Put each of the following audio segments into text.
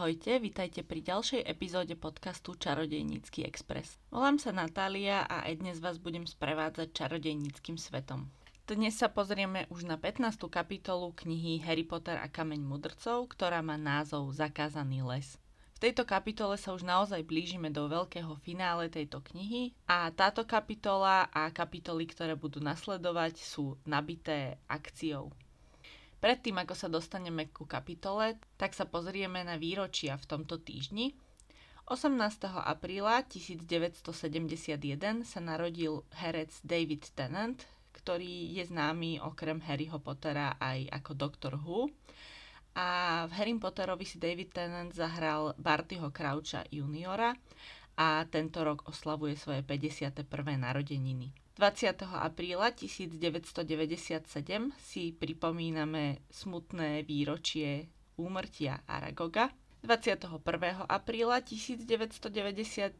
Ahojte, vítajte pri ďalšej epizóde podcastu Čarodejnícky Express. Volám sa Natália a aj dnes vás budem sprevádzať čarodejníckým svetom. Dnes sa pozrieme už na 15. kapitolu knihy Harry Potter a kameň mudrcov, ktorá má názov Zakázaný les. V tejto kapitole sa už naozaj blížime do veľkého finále tejto knihy a táto kapitola a kapitoly, ktoré budú nasledovať, sú nabité akciou. Predtým, ako sa dostaneme ku kapitole, tak sa pozrieme na výročia v tomto týždni. 18. apríla 1971 sa narodil herec David Tennant, ktorý je známy okrem Harryho Pottera aj ako Doktor Who. A v Harry Potterovi si David Tennant zahral Bartyho Croucha juniora a tento rok oslavuje svoje 51. narodeniny. 20. apríla 1997 si pripomíname smutné výročie úmrtia Aragoga. 21. apríla 1997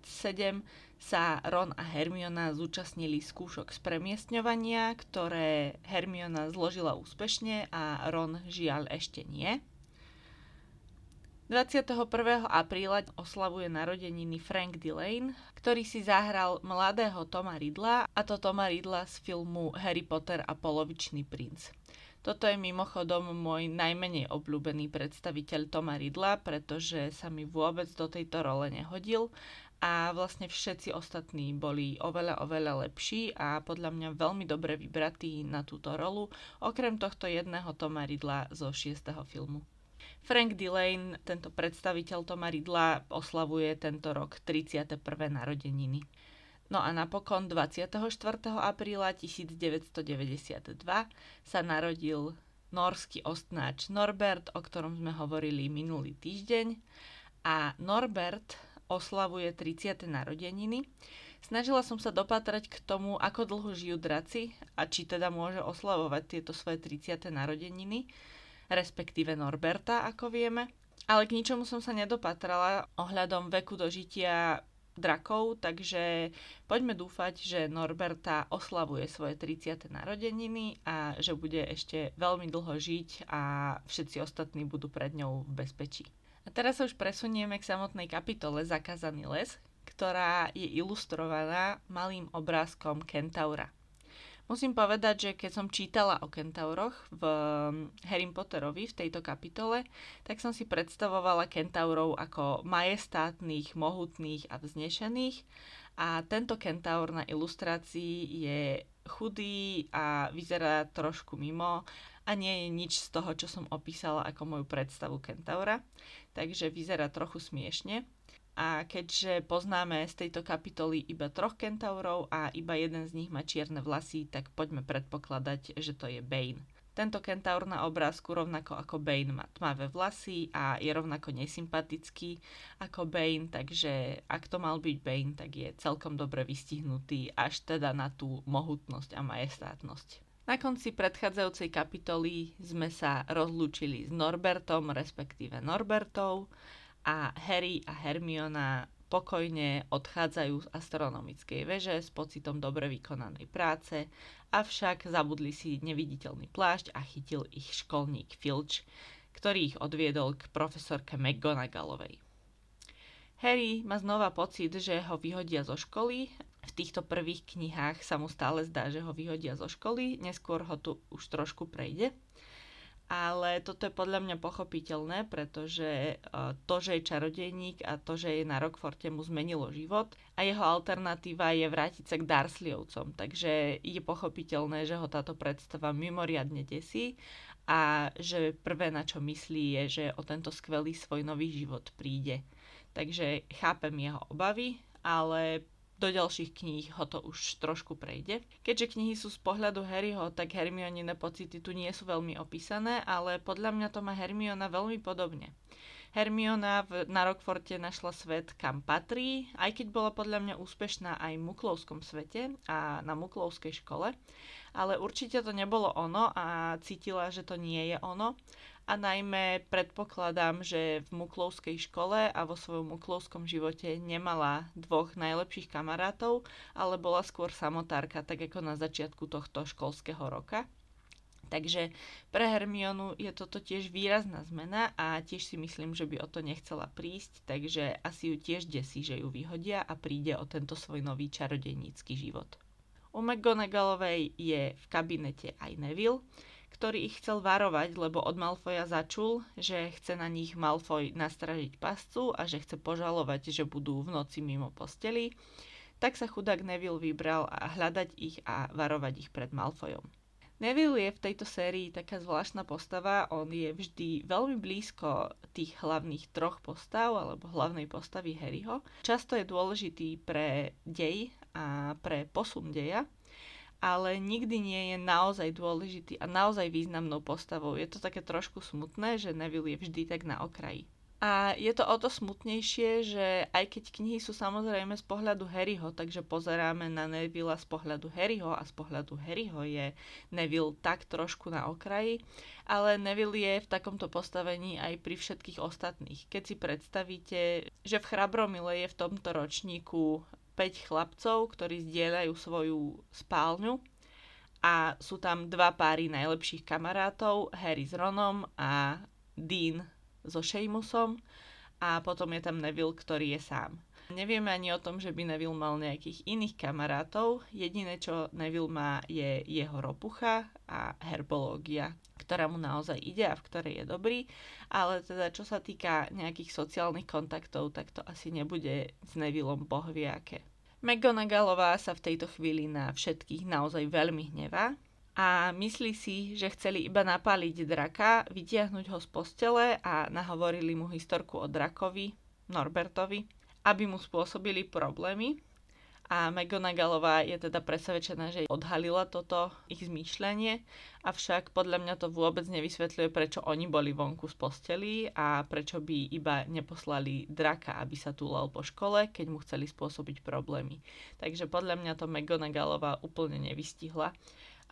sa Ron a Hermiona zúčastnili skúšok z premiestňovania, ktoré Hermiona zložila úspešne a Ron žiaľ ešte nie. 21. apríla oslavuje narodeniny Frank Delane, ktorý si zahral mladého Toma Ridla, a to Toma Ridla z filmu Harry Potter a polovičný princ. Toto je mimochodom môj najmenej obľúbený predstaviteľ Toma Ridla, pretože sa mi vôbec do tejto role nehodil a vlastne všetci ostatní boli oveľa, oveľa lepší a podľa mňa veľmi dobre vybratí na túto rolu, okrem tohto jedného Toma Ridla zo šiestého filmu. Frank Delane, tento predstaviteľ Toma Ridla, oslavuje tento rok 31. narodeniny. No a napokon 24. apríla 1992 sa narodil norský ostnáč Norbert, o ktorom sme hovorili minulý týždeň. A Norbert oslavuje 30. narodeniny. Snažila som sa dopatrať k tomu, ako dlho žijú draci a či teda môže oslavovať tieto svoje 30. narodeniny respektíve Norberta, ako vieme. Ale k ničomu som sa nedopatrala ohľadom veku dožitia drakov, takže poďme dúfať, že Norberta oslavuje svoje 30. narodeniny a že bude ešte veľmi dlho žiť a všetci ostatní budú pred ňou v bezpečí. A teraz sa už presunieme k samotnej kapitole Zakázaný les, ktorá je ilustrovaná malým obrázkom kentaura. Musím povedať, že keď som čítala o kentauroch v mm, Harry Potterovi v tejto kapitole, tak som si predstavovala kentaurov ako majestátnych, mohutných a vznešených. A tento kentaur na ilustrácii je chudý a vyzerá trošku mimo a nie je nič z toho, čo som opísala ako moju predstavu kentaura. Takže vyzerá trochu smiešne. A keďže poznáme z tejto kapitoly iba troch kentaurov a iba jeden z nich má čierne vlasy, tak poďme predpokladať, že to je Bane. Tento kentaur na obrázku rovnako ako Bane má tmavé vlasy a je rovnako nesympatický ako Bane, takže ak to mal byť Bane, tak je celkom dobre vystihnutý až teda na tú mohutnosť a majestátnosť. Na konci predchádzajúcej kapitoly sme sa rozlúčili s Norbertom, respektíve Norbertou a Harry a Hermiona pokojne odchádzajú z astronomickej veže s pocitom dobre vykonanej práce, avšak zabudli si neviditeľný plášť a chytil ich školník Filch, ktorý ich odviedol k profesorke McGonagallovej. Harry má znova pocit, že ho vyhodia zo školy. V týchto prvých knihách sa mu stále zdá, že ho vyhodia zo školy, neskôr ho tu už trošku prejde ale toto je podľa mňa pochopiteľné, pretože e, to, že je čarodejník a to, že je na Rockforte mu zmenilo život a jeho alternatíva je vrátiť sa k Darsliovcom, takže je pochopiteľné, že ho táto predstava mimoriadne desí a že prvé na čo myslí je, že o tento skvelý svoj nový život príde. Takže chápem jeho obavy, ale do ďalších kníh ho to už trošku prejde. Keďže knihy sú z pohľadu Harryho, tak Hermionine pocity tu nie sú veľmi opísané, ale podľa mňa to má Hermiona veľmi podobne. Hermiona v, na Rockforte našla svet, kam patrí, aj keď bola podľa mňa úspešná aj v muklovskom svete a na muklovskej škole, ale určite to nebolo ono a cítila, že to nie je ono a najmä predpokladám, že v muklovskej škole a vo svojom muklovskom živote nemala dvoch najlepších kamarátov, ale bola skôr samotárka, tak ako na začiatku tohto školského roka. Takže pre Hermionu je toto tiež výrazná zmena a tiež si myslím, že by o to nechcela prísť, takže asi ju tiež desí, že ju vyhodia a príde o tento svoj nový čarodejnícky život. U McGonagallovej je v kabinete aj Neville, ktorý ich chcel varovať, lebo od Malfoja začul, že chce na nich Malfoy nastražiť pascu a že chce požalovať, že budú v noci mimo posteli. Tak sa chudák Neville vybral a hľadať ich a varovať ich pred Malfoyom. Neville je v tejto sérii taká zvláštna postava, on je vždy veľmi blízko tých hlavných troch postav alebo hlavnej postavy Harryho. Často je dôležitý pre dej a pre posun deja, ale nikdy nie je naozaj dôležitý a naozaj významnou postavou. Je to také trošku smutné, že Neville je vždy tak na okraji. A je to o to smutnejšie, že aj keď knihy sú samozrejme z pohľadu Harryho, takže pozeráme na Neville z pohľadu Harryho a z pohľadu Harryho je Neville tak trošku na okraji, ale Neville je v takomto postavení aj pri všetkých ostatných. Keď si predstavíte, že v Chrabromile je v tomto ročníku 5 chlapcov, ktorí zdieľajú svoju spálňu a sú tam dva páry najlepších kamarátov, Harry s Ronom a Dean so Seamusom a potom je tam Neville, ktorý je sám. Nevieme ani o tom, že by Neville mal nejakých iných kamarátov. Jediné, čo Neville má, je jeho ropucha a herbológia, ktorá mu naozaj ide a v ktorej je dobrý. Ale teda, čo sa týka nejakých sociálnych kontaktov, tak to asi nebude s Nevilleom bohviaké. McGonagallová sa v tejto chvíli na všetkých naozaj veľmi hnevá a myslí si, že chceli iba napáliť draka, vytiahnuť ho z postele a nahovorili mu historku o drakovi, Norbertovi, aby mu spôsobili problémy. A McGonagallová je teda presvedčená, že odhalila toto ich zmýšľanie, avšak podľa mňa to vôbec nevysvetľuje, prečo oni boli vonku z posteli a prečo by iba neposlali draka, aby sa túlal po škole, keď mu chceli spôsobiť problémy. Takže podľa mňa to McGonagallová úplne nevystihla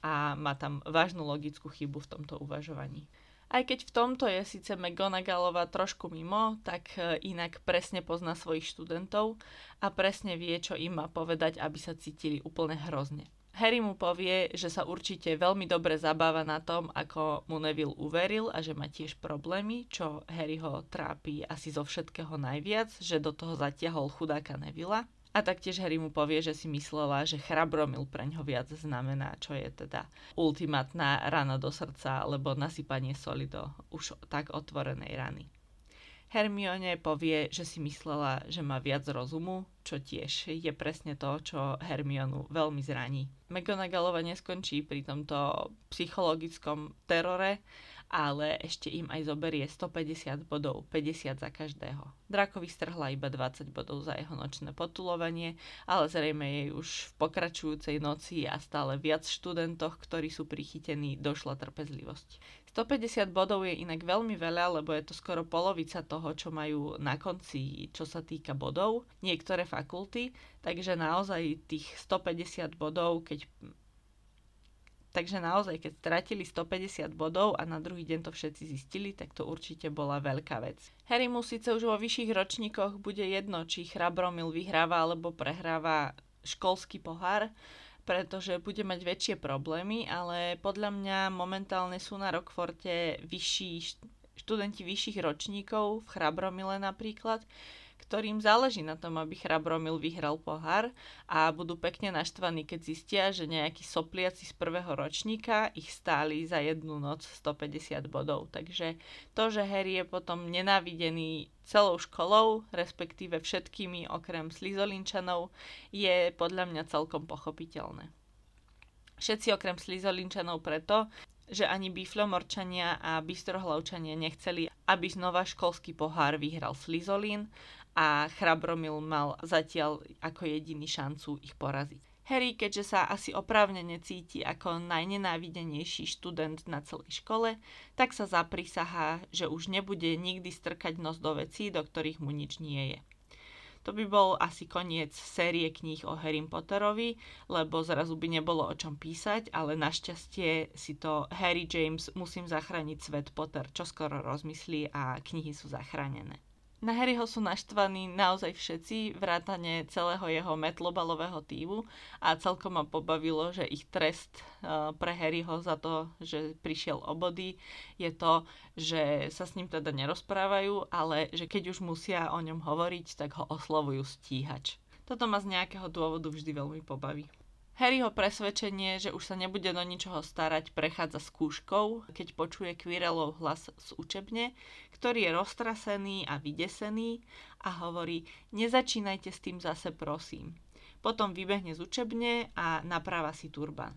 a má tam vážnu logickú chybu v tomto uvažovaní. Aj keď v tomto je síce McGonagallová trošku mimo, tak e, inak presne pozná svojich študentov a presne vie, čo im má povedať, aby sa cítili úplne hrozne. Harry mu povie, že sa určite veľmi dobre zabáva na tom, ako mu Neville uveril a že má tiež problémy, čo Harry ho trápi asi zo všetkého najviac, že do toho zatiahol chudáka Nevilla. A taktiež Harry mu povie, že si myslela, že chrabromil pre ňo viac znamená, čo je teda ultimátna rana do srdca, alebo nasypanie soli do už tak otvorenej rany. Hermione povie, že si myslela, že má viac rozumu, čo tiež je presne to, čo Hermionu veľmi zraní. McGonagallova neskončí pri tomto psychologickom terore, ale ešte im aj zoberie 150 bodov, 50 za každého. Drakovi strhla iba 20 bodov za jeho nočné potulovanie, ale zrejme jej už v pokračujúcej noci a stále viac študentoch, ktorí sú prichytení, došla trpezlivosť. 150 bodov je inak veľmi veľa, lebo je to skoro polovica toho, čo majú na konci, čo sa týka bodov, niektoré fakulty, takže naozaj tých 150 bodov, keď Takže naozaj, keď stratili 150 bodov a na druhý deň to všetci zistili, tak to určite bola veľká vec. Harry mu síce už vo vyšších ročníkoch bude jedno, či Chrabromil vyhráva alebo prehráva školský pohár, pretože bude mať väčšie problémy, ale podľa mňa momentálne sú na Rockforte vyšší študenti vyšších ročníkov, v Chrabromile napríklad, ktorým záleží na tom, aby Chrabromil vyhral pohár a budú pekne naštvaní, keď zistia, že nejakí sopliaci z prvého ročníka ich stáli za jednu noc 150 bodov. Takže to, že Harry je potom nenávidený celou školou, respektíve všetkými okrem Slizolinčanov, je podľa mňa celkom pochopiteľné. Všetci okrem Slizolinčanov preto, že ani Biflomorčania a Bystrohlavčania nechceli, aby znova školský pohár vyhral Slizolín a Chrabromil mal zatiaľ ako jediný šancu ich poraziť. Harry, keďže sa asi oprávnene cíti ako najnenávidenejší študent na celej škole, tak sa zaprisahá, že už nebude nikdy strkať nos do vecí, do ktorých mu nič nie je. To by bol asi koniec série kníh o Harry Potterovi, lebo zrazu by nebolo o čom písať, ale našťastie si to Harry James musím zachrániť svet Potter čo skoro rozmyslí a knihy sú zachránené. Na Harryho sú naštvaní naozaj všetci, vrátane celého jeho metlobalového týmu a celkom ma pobavilo, že ich trest uh, pre Harryho za to, že prišiel o body, je to, že sa s ním teda nerozprávajú, ale že keď už musia o ňom hovoriť, tak ho oslovujú stíhač. Toto ma z nejakého dôvodu vždy veľmi pobaví. Harryho presvedčenie, že už sa nebude do ničoho starať, prechádza skúškou, keď počuje Quirrellov hlas z učebne, ktorý je roztrasený a vydesený a hovorí nezačínajte s tým zase prosím. Potom vybehne z učebne a napráva si turban.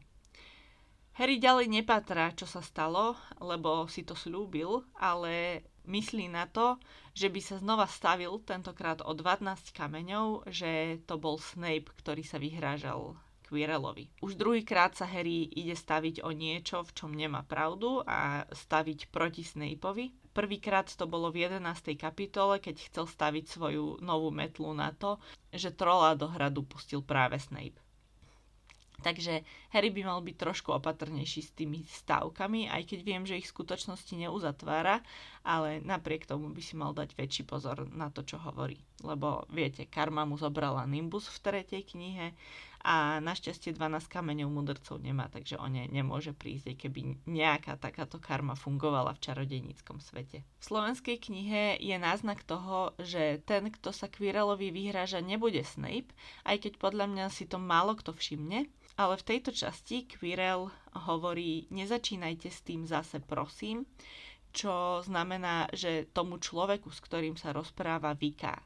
Harry ďalej nepatrá, čo sa stalo, lebo si to slúbil, ale myslí na to, že by sa znova stavil, tentokrát o 12 kameňov, že to bol Snape, ktorý sa vyhrážal Quirrellovi. Už druhýkrát sa Harry ide staviť o niečo, v čom nemá pravdu a staviť proti Snapeovi. Prvýkrát to bolo v 11. kapitole, keď chcel staviť svoju novú metlu na to, že trola do hradu pustil práve Snape. Takže Harry by mal byť trošku opatrnejší s tými stavkami, aj keď viem, že ich v skutočnosti neuzatvára, ale napriek tomu by si mal dať väčší pozor na to, čo hovorí. Lebo viete, karma mu zobrala Nimbus v tretej knihe a našťastie 12 kameňov mudrcov nemá, takže o ne nemôže prísť, keby nejaká takáto karma fungovala v čarodejníckom svete. V slovenskej knihe je náznak toho, že ten, kto sa Quirrellovi vyhráža, nebude Snape, aj keď podľa mňa si to málo kto všimne, ale v tejto časti Quirrell hovorí nezačínajte s tým zase prosím, čo znamená, že tomu človeku, s ktorým sa rozpráva, vyká.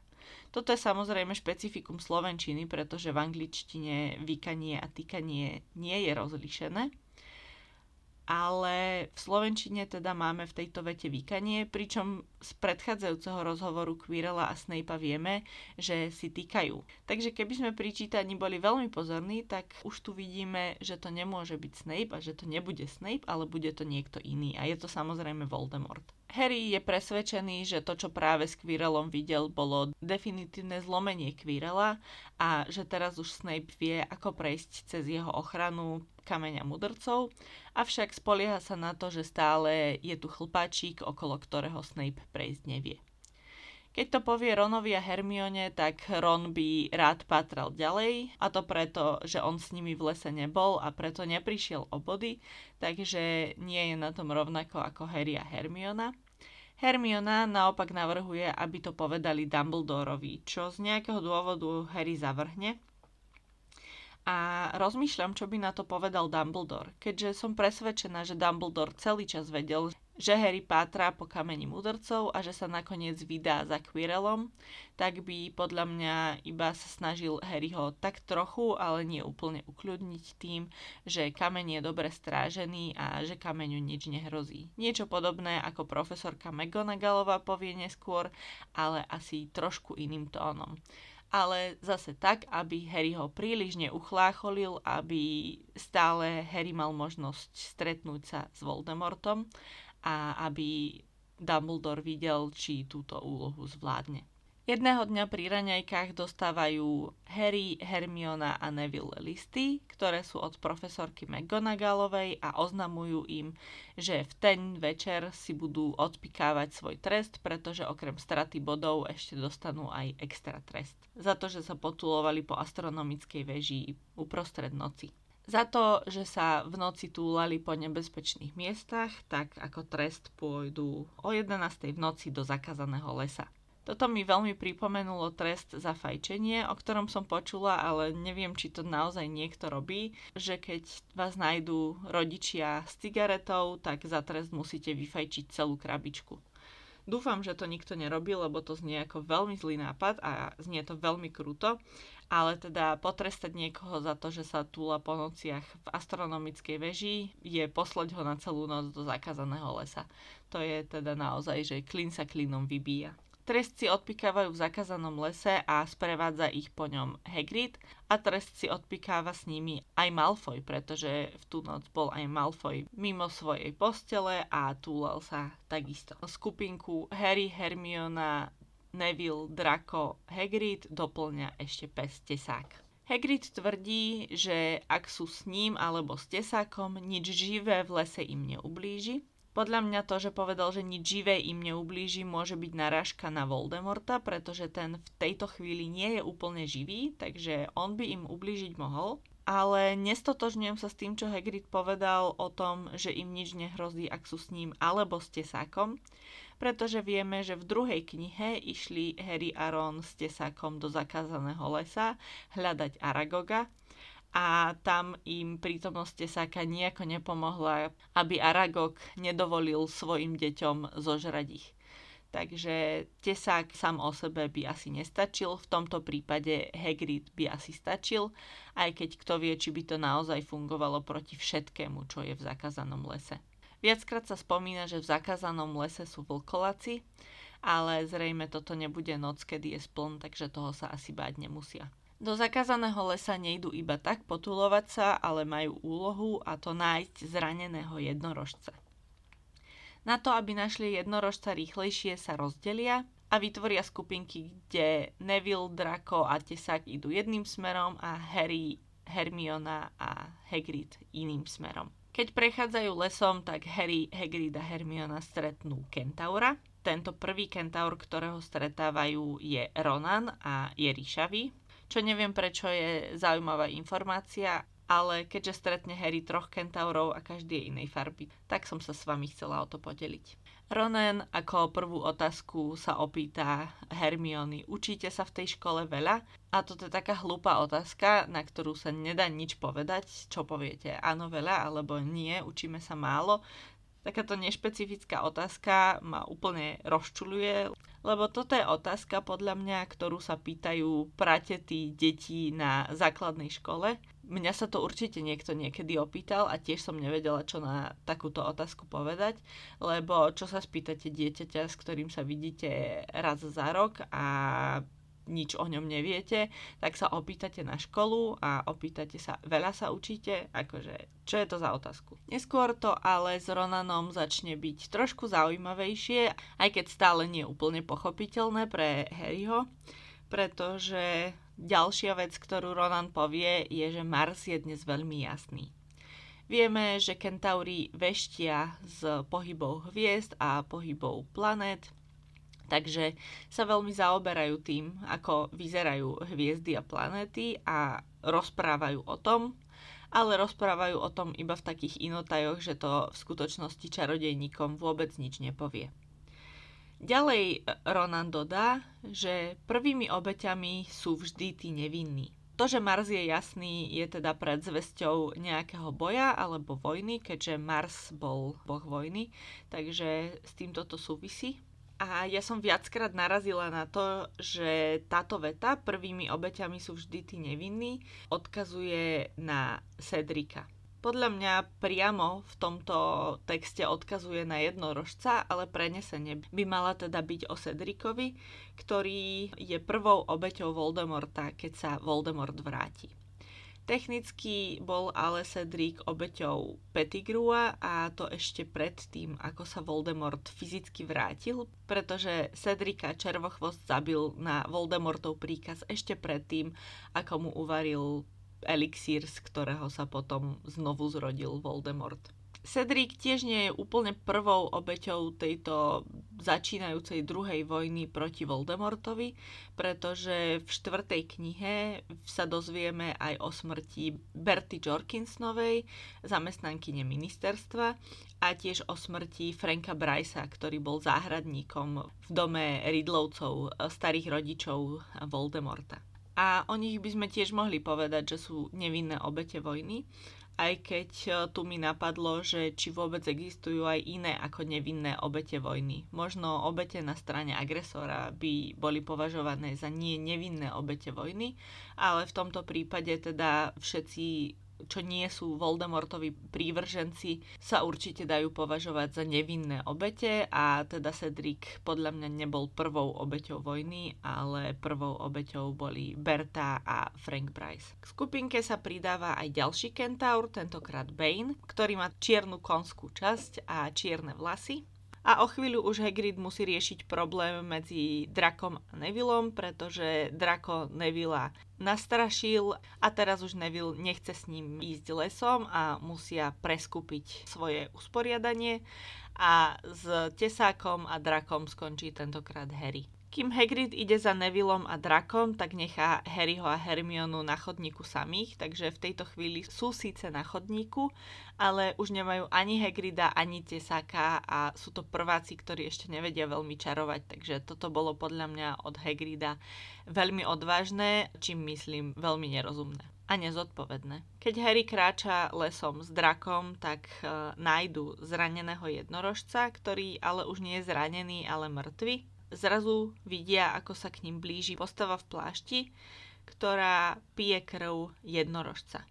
Toto je samozrejme špecifikum slovenčiny, pretože v angličtine vykanie a týkanie nie je rozlišené. Ale v slovenčine teda máme v tejto vete vykanie, pričom z predchádzajúceho rozhovoru Quirrella a Snape'a vieme, že si týkajú. Takže keby sme pri čítaní boli veľmi pozorní, tak už tu vidíme, že to nemôže byť Snape a že to nebude Snape, ale bude to niekto iný. A je to samozrejme Voldemort. Harry je presvedčený, že to, čo práve s Quirrellom videl, bolo definitívne zlomenie Quirrella a že teraz už Snape vie, ako prejsť cez jeho ochranu kameňa mudrcov, avšak spolieha sa na to, že stále je tu chlpáčik, okolo ktorého Snape prejsť nevie. Keď to povie Ronovi a Hermione, tak Ron by rád patral ďalej a to preto, že on s nimi v lese nebol a preto neprišiel o body, takže nie je na tom rovnako ako Harry a Hermiona. Hermiona naopak navrhuje, aby to povedali Dumbledorovi, čo z nejakého dôvodu Harry zavrhne. A rozmýšľam, čo by na to povedal Dumbledore, keďže som presvedčená, že Dumbledore celý čas vedel, že Harry pátra po kameni mudrcov a že sa nakoniec vydá za Quirrellom, tak by podľa mňa iba sa snažil Harryho tak trochu, ale nie úplne ukľudniť tým, že kameň je dobre strážený a že kameňu nič nehrozí. Niečo podobné ako profesorka McGonagallová povie neskôr, ale asi trošku iným tónom ale zase tak, aby Harry ho príliš neuchlácholil, aby stále Harry mal možnosť stretnúť sa s Voldemortom a aby Dumbledore videl, či túto úlohu zvládne. Jedného dňa pri raňajkách dostávajú Harry, Hermiona a Neville listy, ktoré sú od profesorky McGonagallovej a oznamujú im, že v ten večer si budú odpikávať svoj trest, pretože okrem straty bodov ešte dostanú aj extra trest. Za to, že sa potulovali po astronomickej veži uprostred noci. Za to, že sa v noci túlali po nebezpečných miestach, tak ako trest pôjdu o 11. v noci do zakázaného lesa. Toto mi veľmi pripomenulo trest za fajčenie, o ktorom som počula, ale neviem, či to naozaj niekto robí, že keď vás nájdú rodičia s cigaretou, tak za trest musíte vyfajčiť celú krabičku. Dúfam, že to nikto nerobí, lebo to znie ako veľmi zlý nápad a znie to veľmi kruto, ale teda potrestať niekoho za to, že sa túla po nociach v astronomickej veži, je posleť ho na celú noc do zakázaného lesa. To je teda naozaj, že klin sa klinom vybíja. Trest si odpikávajú v zakázanom lese a sprevádza ich po ňom Hagrid a trest si odpikáva s nimi aj Malfoy, pretože v tú noc bol aj Malfoy mimo svojej postele a túlal sa takisto. Skupinku Harry, Hermiona, Neville, Draco, Hagrid doplňa ešte pes Tesák. Hagrid tvrdí, že ak sú s ním alebo s Tesákom, nič živé v lese im neublíži Podľa mňa to, že povedal, že nič živé im neublíži, môže byť narážka na Voldemorta, pretože ten v tejto chvíli nie je úplne živý, takže on by im ublížiť mohol. Ale nestotožňujem sa s tým, čo Hagrid povedal o tom, že im nič nehrozí, ak sú s ním alebo s tesákom, pretože vieme, že v druhej knihe išli Harry a Ron s tesákom do zakázaného lesa hľadať Aragoga a tam im prítomnosť tesáka nejako nepomohla, aby Aragog nedovolil svojim deťom zožrať ich. Takže tesák sám o sebe by asi nestačil, v tomto prípade Hagrid by asi stačil, aj keď kto vie, či by to naozaj fungovalo proti všetkému, čo je v zakázanom lese. Viackrát sa spomína, že v zakázanom lese sú vlkolaci, ale zrejme toto nebude noc, kedy je spln, takže toho sa asi báť nemusia. Do zakázaného lesa nejdu iba tak potulovať sa, ale majú úlohu a to nájsť zraneného jednorožca. Na to, aby našli jednorožca rýchlejšie, sa rozdelia a vytvoria skupinky, kde Neville, Draco a Tesák idú jedným smerom a Harry, Hermiona a Hagrid iným smerom. Keď prechádzajú lesom, tak Harry, Hagrid a Hermiona stretnú Kentaura. Tento prvý kentaur, ktorého stretávajú, je Ronan a je ríšavý čo neviem prečo je zaujímavá informácia, ale keďže stretne Harry troch kentaurov a každý je inej farby, tak som sa s vami chcela o to podeliť. Ronan ako prvú otázku sa opýta Hermiony, učíte sa v tej škole veľa? A toto je taká hlúpa otázka, na ktorú sa nedá nič povedať. Čo poviete? Áno, veľa, alebo nie, učíme sa málo takáto nešpecifická otázka ma úplne rozčuluje, lebo toto je otázka podľa mňa, ktorú sa pýtajú pratetí deti na základnej škole. Mňa sa to určite niekto niekedy opýtal a tiež som nevedela, čo na takúto otázku povedať, lebo čo sa spýtate dieťaťa, s ktorým sa vidíte raz za rok a nič o ňom neviete, tak sa opýtate na školu a opýtate sa, veľa sa učíte, akože, čo je to za otázku. Neskôr to ale s Ronanom začne byť trošku zaujímavejšie, aj keď stále nie úplne pochopiteľné pre Harryho, pretože ďalšia vec, ktorú Ronan povie, je, že Mars je dnes veľmi jasný. Vieme, že kentauri veštia z pohybov hviezd a pohybov planet, Takže sa veľmi zaoberajú tým, ako vyzerajú hviezdy a planéty a rozprávajú o tom, ale rozprávajú o tom iba v takých inotajoch, že to v skutočnosti čarodejníkom vôbec nič nepovie. Ďalej Ronan dodá, že prvými obeťami sú vždy tí nevinní. To, že Mars je jasný, je teda pred zvesťou nejakého boja alebo vojny, keďže Mars bol boh vojny, takže s týmto to súvisí. A ja som viackrát narazila na to, že táto veta, prvými obeťami sú vždy tí nevinní, odkazuje na Cedrika. Podľa mňa priamo v tomto texte odkazuje na jednorožca, ale prenesenie by mala teda byť o Cedrikovi, ktorý je prvou obeťou Voldemorta, keď sa Voldemort vráti. Technicky bol ale Cedric obeťou Pettigrua a to ešte pred tým, ako sa Voldemort fyzicky vrátil, pretože Cedrika Červochvost zabil na Voldemortov príkaz ešte predtým, ako mu uvaril elixír, z ktorého sa potom znovu zrodil Voldemort. Cedric tiež nie je úplne prvou obeťou tejto začínajúcej druhej vojny proti Voldemortovi, pretože v štvrtej knihe sa dozvieme aj o smrti Berty Jorkinsnovej, zamestnankyne ministerstva, a tiež o smrti Franka Brysa, ktorý bol záhradníkom v dome Ridlovcov, starých rodičov Voldemorta. A o nich by sme tiež mohli povedať, že sú nevinné obete vojny, aj keď e, tu mi napadlo, že či vôbec existujú aj iné ako nevinné obete vojny. Možno obete na strane agresora by boli považované za nie nevinné obete vojny, ale v tomto prípade teda všetci čo nie sú Voldemortovi prívrženci, sa určite dajú považovať za nevinné obete a teda Cedric podľa mňa nebol prvou obeťou vojny, ale prvou obeťou boli Berta a Frank Bryce. K skupinke sa pridáva aj ďalší kentaur, tentokrát Bane, ktorý má čiernu konskú časť a čierne vlasy. A o chvíľu už Hagrid musí riešiť problém medzi Drakom a Nevillom, pretože Drako Nevilla nastrašil a teraz už Neville nechce s ním ísť lesom a musia preskúpiť svoje usporiadanie a s Tesákom a Drakom skončí tentokrát Harry. Kým Hagrid ide za Nevillom a Drakom, tak nechá Harryho a Hermionu na chodníku samých, takže v tejto chvíli sú síce na chodníku, ale už nemajú ani Hagrida, ani Tesáka a sú to prváci, ktorí ešte nevedia veľmi čarovať, takže toto bolo podľa mňa od Hagrida veľmi odvážne, čím myslím veľmi nerozumné a nezodpovedné. Keď Harry kráča lesom s drakom, tak e, nájdu zraneného jednorožca, ktorý ale už nie je zranený, ale mŕtvy zrazu vidia, ako sa k ním blíži postava v plášti, ktorá pije krv jednorožca.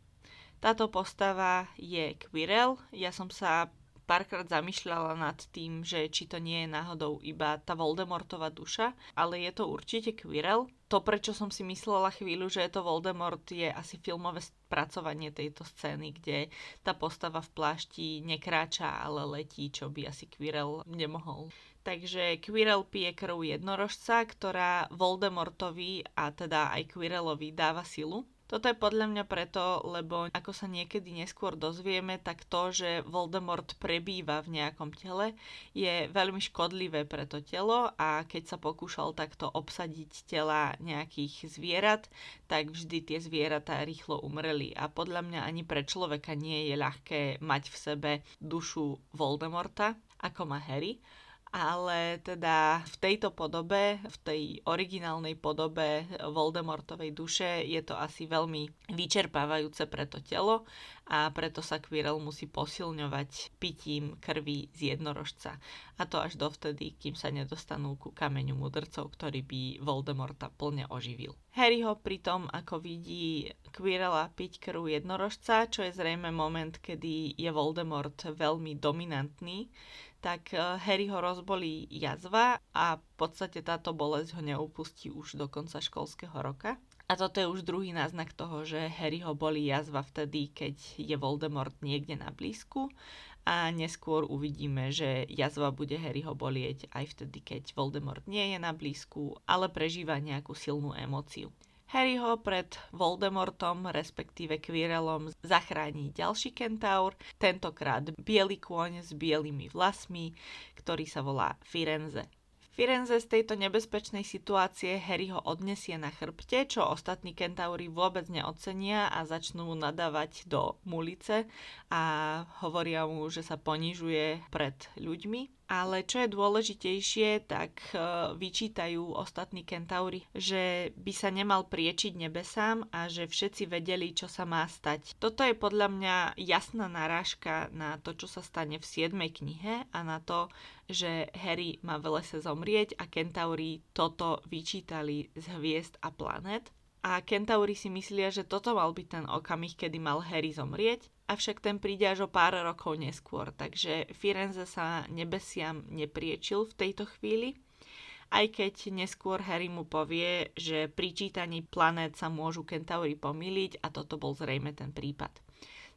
Táto postava je Quirrell. Ja som sa párkrát zamýšľala nad tým, že či to nie je náhodou iba tá Voldemortová duša, ale je to určite Quirrell. To, prečo som si myslela chvíľu, že je to Voldemort, je asi filmové spracovanie tejto scény, kde tá postava v plášti nekráča, ale letí, čo by asi Quirrell nemohol. Takže Quirrell pije krv jednorožca, ktorá Voldemortovi a teda aj Quirrellovi dáva silu. Toto je podľa mňa preto, lebo ako sa niekedy neskôr dozvieme, tak to, že Voldemort prebýva v nejakom tele, je veľmi škodlivé pre to telo a keď sa pokúšal takto obsadiť tela nejakých zvierat, tak vždy tie zvieratá rýchlo umreli a podľa mňa ani pre človeka nie je ľahké mať v sebe dušu Voldemorta, ako má Harry ale teda v tejto podobe, v tej originálnej podobe Voldemortovej duše je to asi veľmi vyčerpávajúce pre to telo a preto sa Quirrell musí posilňovať pitím krvi z jednorožca. A to až dovtedy, kým sa nedostanú ku kameňu mudrcov, ktorý by Voldemorta plne oživil. Harry ho pritom, ako vidí Quirrella piť krv jednorožca, čo je zrejme moment, kedy je Voldemort veľmi dominantný, tak eh, Harry ho rozbolí jazva a v podstate táto bolesť ho neupustí už do konca školského roka. A toto je už druhý náznak toho, že Harry ho bolí jazva vtedy, keď je Voldemort niekde na blízku a neskôr uvidíme, že jazva bude Harryho bolieť aj vtedy, keď Voldemort nie je na blízku, ale prežíva nejakú silnú emóciu. Harry ho pred Voldemortom, respektíve Quirrellom, zachráni ďalší kentaur, tentokrát biely kôň s bielými vlasmi, ktorý sa volá Firenze. Firenze z tejto nebezpečnej situácie Harry ho odnesie na chrbte, čo ostatní kentauri vôbec neocenia a začnú mu nadávať do mulice a hovoria mu, že sa ponižuje pred ľuďmi. Ale čo je dôležitejšie, tak e, vyčítajú ostatní kentauri, že by sa nemal priečiť nebesám a že všetci vedeli, čo sa má stať. Toto je podľa mňa jasná narážka na to, čo sa stane v 7. knihe a na to, že Harry má v lese zomrieť a kentauri toto vyčítali z hviezd a planet. A kentauri si myslia, že toto mal byť ten okamih, kedy mal Harry zomrieť, avšak ten príde až o pár rokov neskôr, takže Firenze sa nebesiam nepriečil v tejto chvíli, aj keď neskôr Harry mu povie, že pri čítaní planét sa môžu kentauri pomýliť a toto bol zrejme ten prípad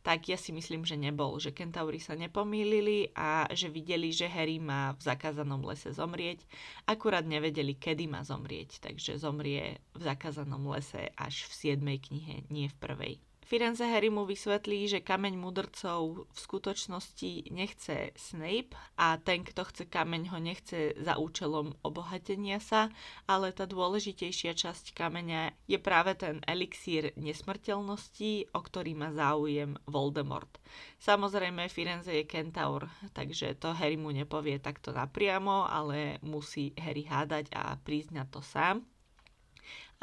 tak ja si myslím, že nebol, že kentauri sa nepomýlili a že videli, že Harry má v zakázanom lese zomrieť, akurát nevedeli, kedy má zomrieť, takže zomrie v zakázanom lese až v 7. knihe, nie v prvej. Firenze Harry mu vysvetlí, že kameň mudrcov v skutočnosti nechce Snape a ten, kto chce kameň, ho nechce za účelom obohatenia sa, ale tá dôležitejšia časť kameňa je práve ten elixír nesmrteľnosti, o ktorý má záujem Voldemort. Samozrejme, Firenze je kentaur, takže to Harry mu nepovie takto napriamo, ale musí Harry hádať a priznať to sám.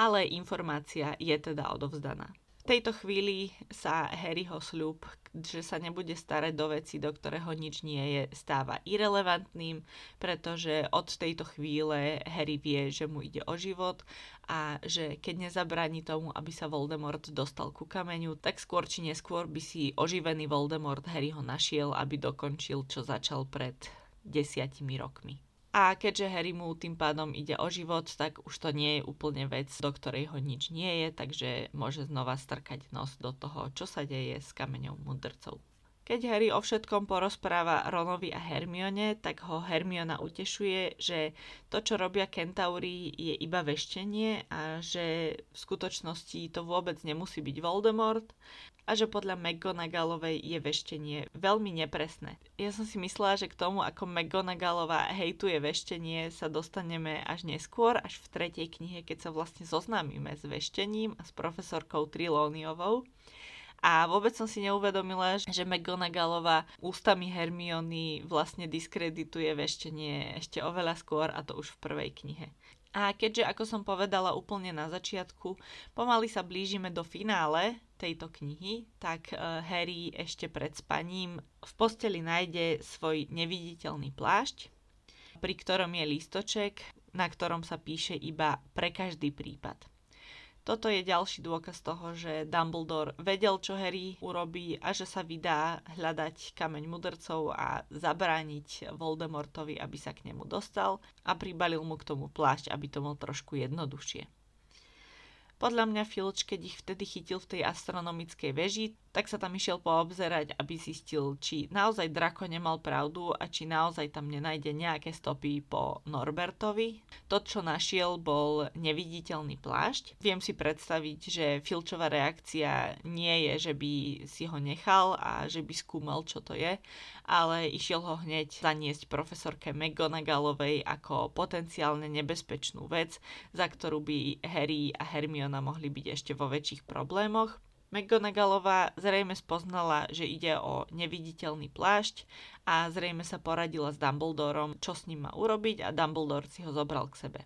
Ale informácia je teda odovzdaná tejto chvíli sa Harryho sľub, že sa nebude starať do veci, do ktorého nič nie je, stáva irrelevantným, pretože od tejto chvíle Harry vie, že mu ide o život a že keď nezabráni tomu, aby sa Voldemort dostal ku kameňu, tak skôr či neskôr by si oživený Voldemort Harryho našiel, aby dokončil, čo začal pred desiatimi rokmi. A keďže Harry mu tým pádom ide o život, tak už to nie je úplne vec, do ktorej ho nič nie je, takže môže znova strkať nos do toho, čo sa deje s kameňou mudrcov. Keď Harry o všetkom porozpráva Ronovi a Hermione, tak ho Hermiona utešuje, že to, čo robia kentauri, je iba veštenie a že v skutočnosti to vôbec nemusí byť Voldemort a že podľa McGonagallovej je veštenie veľmi nepresné. Ja som si myslela, že k tomu, ako McGonagallová hejtuje veštenie, sa dostaneme až neskôr, až v tretej knihe, keď sa vlastne zoznámime s veštením a s profesorkou Trilóniovou. A vôbec som si neuvedomila, že McGonagallová ústami Hermiony vlastne diskredituje veštenie ešte oveľa skôr a to už v prvej knihe. A keďže, ako som povedala úplne na začiatku, pomaly sa blížime do finále tejto knihy, tak uh, Harry ešte pred spaním v posteli nájde svoj neviditeľný plášť, pri ktorom je lístoček, na ktorom sa píše iba pre každý prípad. Toto je ďalší dôkaz toho, že Dumbledore vedel, čo Harry urobí a že sa vydá hľadať kameň mudrcov a zabrániť Voldemortovi, aby sa k nemu dostal a pribalil mu k tomu plášť, aby to bol trošku jednoduchšie. Podľa mňa Filč, keď ich vtedy chytil v tej astronomickej veži, tak sa tam išiel poobzerať, aby zistil, či naozaj Drako nemal pravdu a či naozaj tam nenájde nejaké stopy po Norbertovi. To, čo našiel, bol neviditeľný plášť. Viem si predstaviť, že Filčová reakcia nie je, že by si ho nechal a že by skúmal, čo to je, ale išiel ho hneď zaniesť profesorke McGonagallovej ako potenciálne nebezpečnú vec, za ktorú by Harry a Hermiona mohli byť ešte vo väčších problémoch. McGonagallová zrejme spoznala, že ide o neviditeľný plášť a zrejme sa poradila s Dumbledorom, čo s ním má urobiť a Dumbledore si ho zobral k sebe.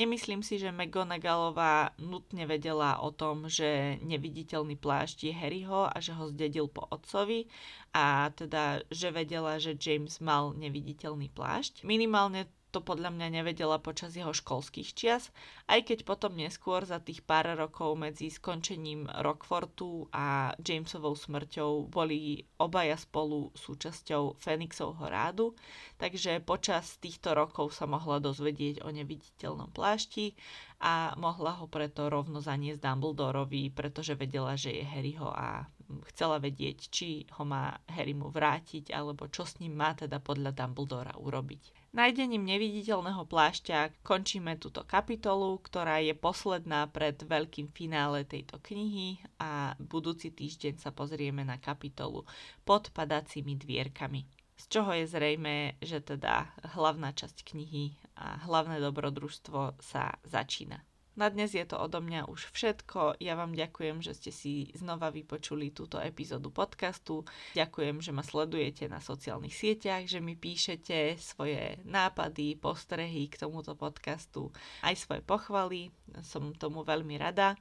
Nemyslím si, že McGonagallová nutne vedela o tom, že neviditeľný plášť je Harryho a že ho zdedil po otcovi a teda, že vedela, že James mal neviditeľný plášť. Minimálne to podľa mňa nevedela počas jeho školských čias, aj keď potom neskôr za tých pár rokov medzi skončením Rockfortu a Jamesovou smrťou boli obaja spolu súčasťou Fenixovho rádu, takže počas týchto rokov sa mohla dozvedieť o neviditeľnom plášti a mohla ho preto rovno zaniesť Dumbledorovi, pretože vedela, že je Harryho a chcela vedieť, či ho má Harry mu vrátiť, alebo čo s ním má teda podľa Dumbledora urobiť. Nájdením neviditeľného plášťa končíme túto kapitolu, ktorá je posledná pred veľkým finále tejto knihy a budúci týždeň sa pozrieme na kapitolu pod padacími dvierkami. Z čoho je zrejme, že teda hlavná časť knihy a hlavné dobrodružstvo sa začína. Na dnes je to odo mňa už všetko. Ja vám ďakujem, že ste si znova vypočuli túto epizódu podcastu. Ďakujem, že ma sledujete na sociálnych sieťach, že mi píšete svoje nápady, postrehy k tomuto podcastu, aj svoje pochvaly. Som tomu veľmi rada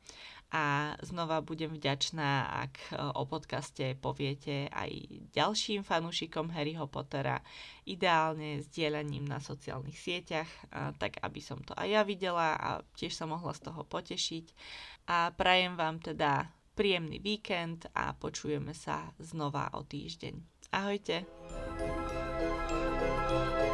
a znova budem vďačná, ak e, o podcaste poviete aj ďalším fanúšikom Harryho Pottera, ideálne sdielaním na sociálnych sieťach, tak aby som to aj ja videla a tiež sa mohla z toho potešiť. A prajem vám teda príjemný víkend a počujeme sa znova o týždeň. Ahojte! thank you